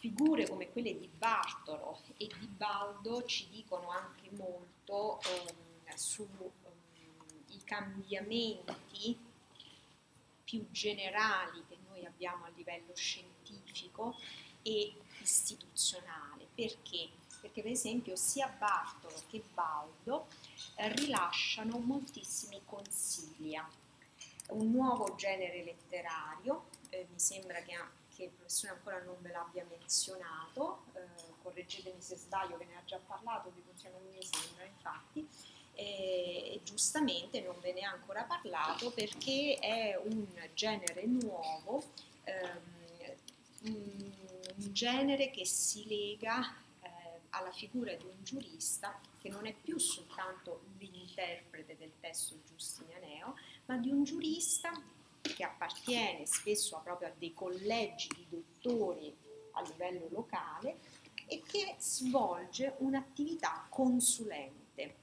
figure come quelle di Bartolo e di Baldo ci dicono anche molto um, sui um, cambiamenti più generali che noi abbiamo a livello scientifico e istituzionale. Perché? Perché per esempio sia Bartolo che Baldo eh, rilasciano moltissimi consiglia, un nuovo genere letterario, eh, mi sembra che, che, professore ancora non ve l'abbia menzionato, eh, correggetemi se sbaglio che ne ha già parlato, di non mi sembra infatti, e giustamente non ve ne ha ancora parlato perché è un genere nuovo, ehm, un genere che si lega eh, alla figura di un giurista che non è più soltanto l'interprete del testo giustinianeo, ma di un giurista che appartiene spesso proprio a dei collegi di dottori a livello locale e che svolge un'attività consulente,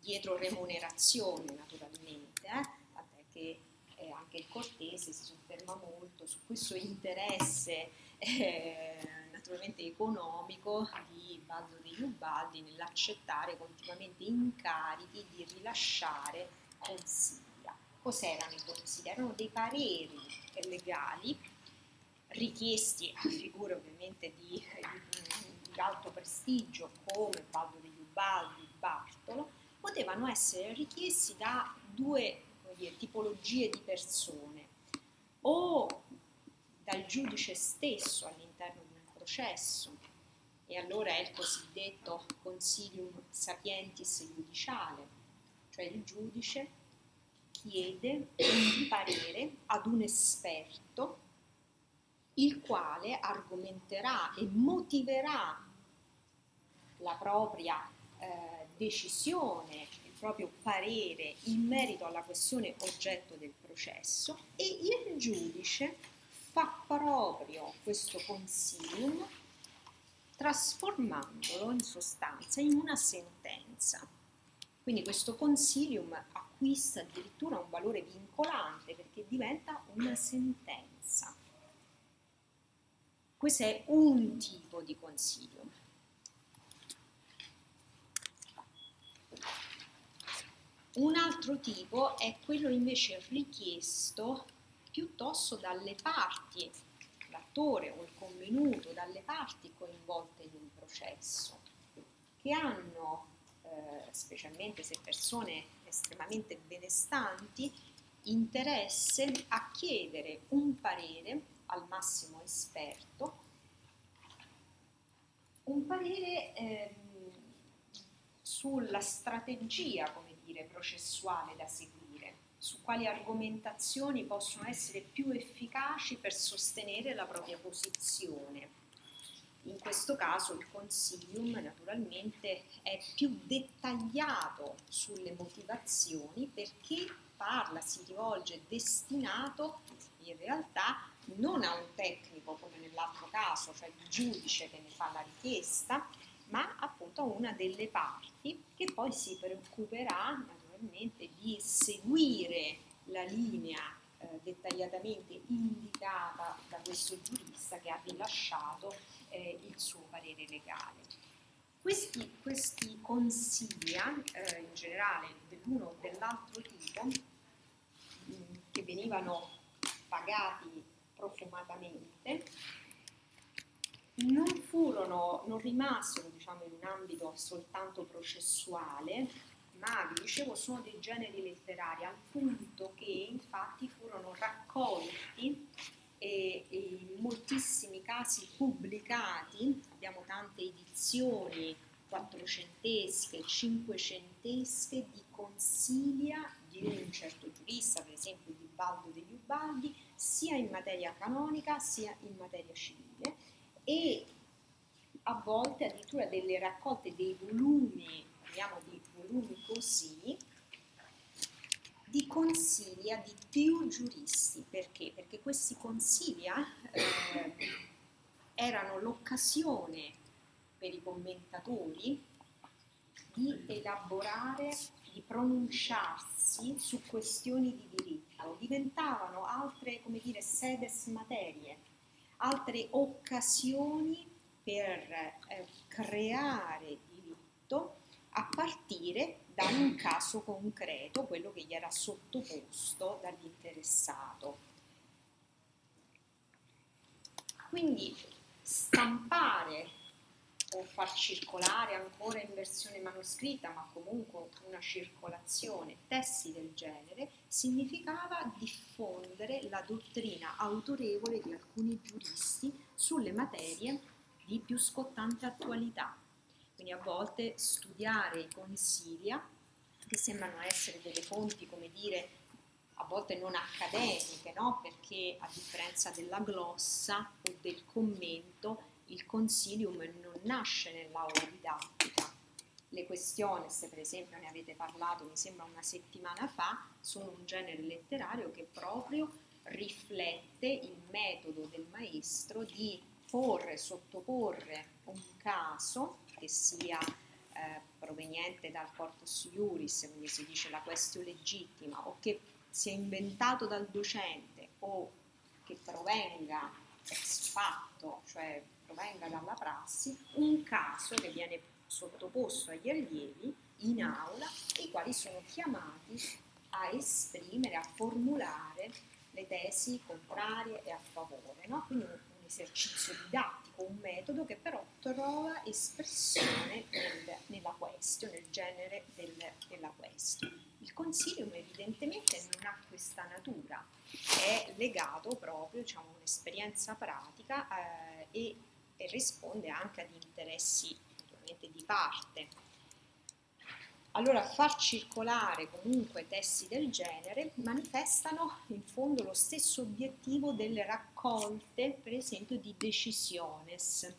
dietro remunerazione naturalmente, eh? tant'è che eh, anche il Cortese si sofferma molto su questo interesse eh, naturalmente economico di Baldo degli Ubaldi nell'accettare continuamente incarichi di rilasciare consiglia. Cos'erano i consigli? Erano dei pareri legali richiesti a figure ovviamente di, di, di alto prestigio come Baldo degli Ubaldi, Bartolo, potevano essere richiesti da due dire, tipologie di persone, o dal giudice stesso all'interno di un processo, e allora è il cosiddetto consilium sapientis judiciale, cioè il giudice chiede un parere ad un esperto il quale argomenterà e motiverà la propria eh, decisione, il proprio parere in merito alla questione oggetto del processo e il giudice fa proprio questo consilium trasformandolo in sostanza in una sentenza. Quindi questo consilium acquista addirittura un valore vincolante perché diventa una sentenza. Questo è un tipo di consilium. Un altro tipo è quello invece richiesto piuttosto dalle parti l'attore o il convenuto dalle parti coinvolte in un processo, che hanno, eh, specialmente se persone estremamente benestanti, interesse a chiedere un parere al massimo esperto, un parere eh, sulla strategia, come dire, processuale da seguire su quali argomentazioni possono essere più efficaci per sostenere la propria posizione. In questo caso il consilium naturalmente è più dettagliato sulle motivazioni perché parla, si rivolge, destinato in realtà non a un tecnico come nell'altro caso, cioè il giudice che ne fa la richiesta, ma appunto a una delle parti che poi si preoccuperà naturalmente di seguire la linea eh, dettagliatamente indicata da questo giurista che ha rilasciato eh, il suo parere legale. Questi, questi consiglia, eh, in generale dell'uno o dell'altro tipo, mm, che venivano pagati profumatamente, non furono, non rimasero diciamo, in un ambito soltanto processuale, ma vi dicevo sono dei generi letterari al punto che infatti furono raccolti e, e in moltissimi casi pubblicati, abbiamo tante edizioni quattrocentesche, cinquecentesche di consiglia di un certo giurista, per esempio di Baldo degli Ubaldi, sia in materia canonica sia in materia civile. E a volte addirittura delle raccolte dei volumi, parliamo di così, di consiglia di più giuristi. Perché? Perché questi consiglia eh, erano l'occasione per i commentatori di elaborare, di pronunciarsi su questioni di diritto, diventavano altre, come dire, sedes materie altre occasioni per eh, creare diritto a partire da un caso concreto, quello che gli era sottoposto dall'interessato. Quindi stampare o far circolare ancora in versione manoscritta, ma comunque una circolazione, testi del genere, significava diffondere la dottrina autorevole di alcuni giuristi sulle materie di più scottante attualità. Quindi a volte studiare i consiglia, che sembrano essere delle fonti, come dire, a volte non accademiche, no? perché a differenza della glossa o del commento, il consilium non nasce nell'aula didattica. Le questioni, se per esempio ne avete parlato, mi sembra una settimana fa, sono un genere letterario che proprio riflette il metodo del maestro di porre, sottoporre un caso che sia eh, proveniente dal corpus iuris, quindi si dice la questione legittima, o che sia inventato dal docente o che provenga ex fatto, cioè provenga dalla prassi, un caso che viene sottoposto agli allievi in aula, i quali sono chiamati a esprimere, a formulare le tesi contrarie e a favore. No? Quindi esercizio didattico, un metodo che però trova espressione nel, nella question, nel genere del, della question. Il consilium evidentemente non ha questa natura, è legato proprio diciamo, a un'esperienza pratica eh, e e risponde anche ad interessi di parte. Allora far circolare comunque testi del genere manifestano in fondo lo stesso obiettivo delle raccolte, per esempio, di decisiones.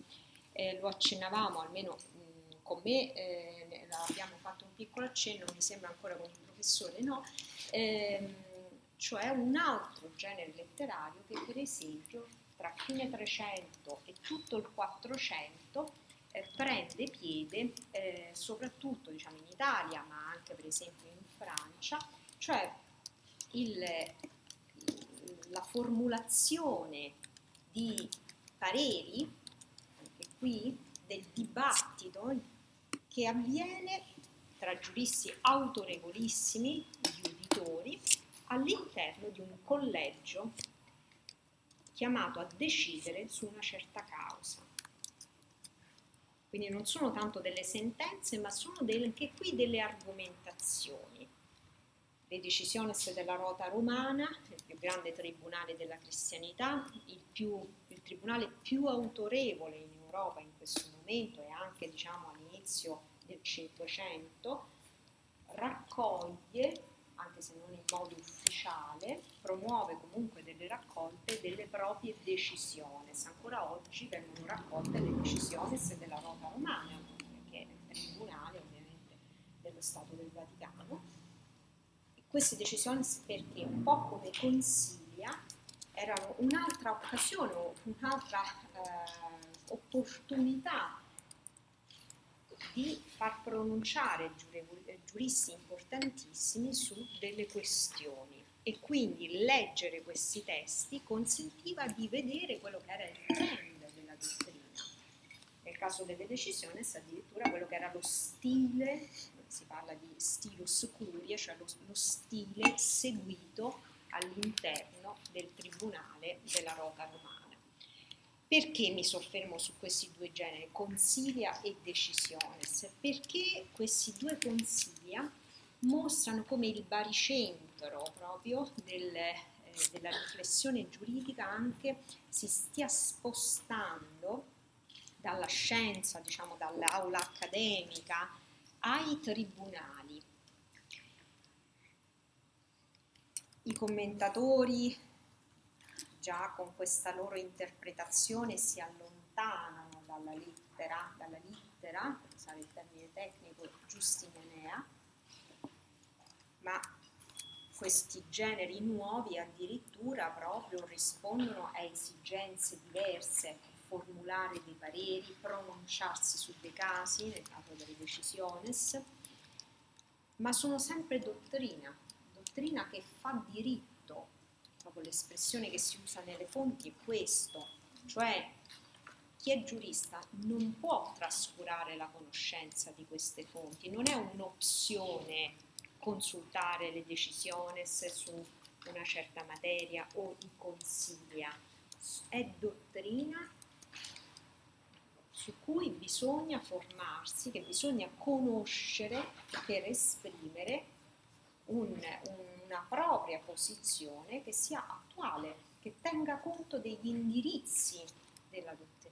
Eh, lo accennavamo almeno mh, con me, eh, abbiamo fatto un piccolo accenno, mi sembra ancora con il professore no, ehm, cioè un altro genere letterario che per esempio tra fine 300 e tutto il 400 eh, prende piede eh, soprattutto diciamo, in Italia, ma anche per esempio in Francia, cioè il, la formulazione di pareri, anche qui, del dibattito che avviene tra giuristi autorevolissimi, gli uditori, all'interno di un collegio chiamato a decidere su una certa causa. Quindi non sono tanto delle sentenze, ma sono delle, anche qui delle argomentazioni. Le decisioni della Rota Romana, il più grande tribunale della cristianità, il, più, il tribunale più autorevole in Europa in questo momento e anche diciamo, all'inizio del Cinquecento, raccoglie anche se non in modo ufficiale, promuove comunque delle raccolte delle proprie decisioni. Ancora oggi vengono raccolte le decisioni della Rota Romana, che è il tribunale ovviamente dello Stato del Vaticano. E queste decisioni perché un po' come consiglia erano un'altra occasione, un'altra eh, opportunità di far pronunciare giuristi importantissimi su delle questioni e quindi leggere questi testi consentiva di vedere quello che era il trend della dottrina. Nel caso delle decisioni addirittura quello che era lo stile, si parla di stilus curie, cioè lo, lo stile seguito all'interno del tribunale della Rota Romana. Perché mi soffermo su questi due generi, consiglia e decisiones? Perché questi due consiglia mostrano come il baricentro proprio del, eh, della riflessione giuridica anche si stia spostando dalla scienza, diciamo dall'aula accademica, ai tribunali. I commentatori già con questa loro interpretazione si allontanano dalla lettera, dalla lettera, per usare il termine tecnico, giustimonea, ma questi generi nuovi addirittura proprio rispondono a esigenze diverse, formulare dei pareri, pronunciarsi su dei casi, nel caso delle decisioni, ma sono sempre dottrina, dottrina che fa diritto proprio l'espressione che si usa nelle fonti è questo, Cioè chi è giurista non può trascurare la conoscenza di queste fonti, non è un'opzione consultare le decisioni su una certa materia o i consiglia, è dottrina su cui bisogna formarsi, che bisogna conoscere per esprimere un, una propria posizione che sia attuale, che tenga conto degli indirizzi della dottrina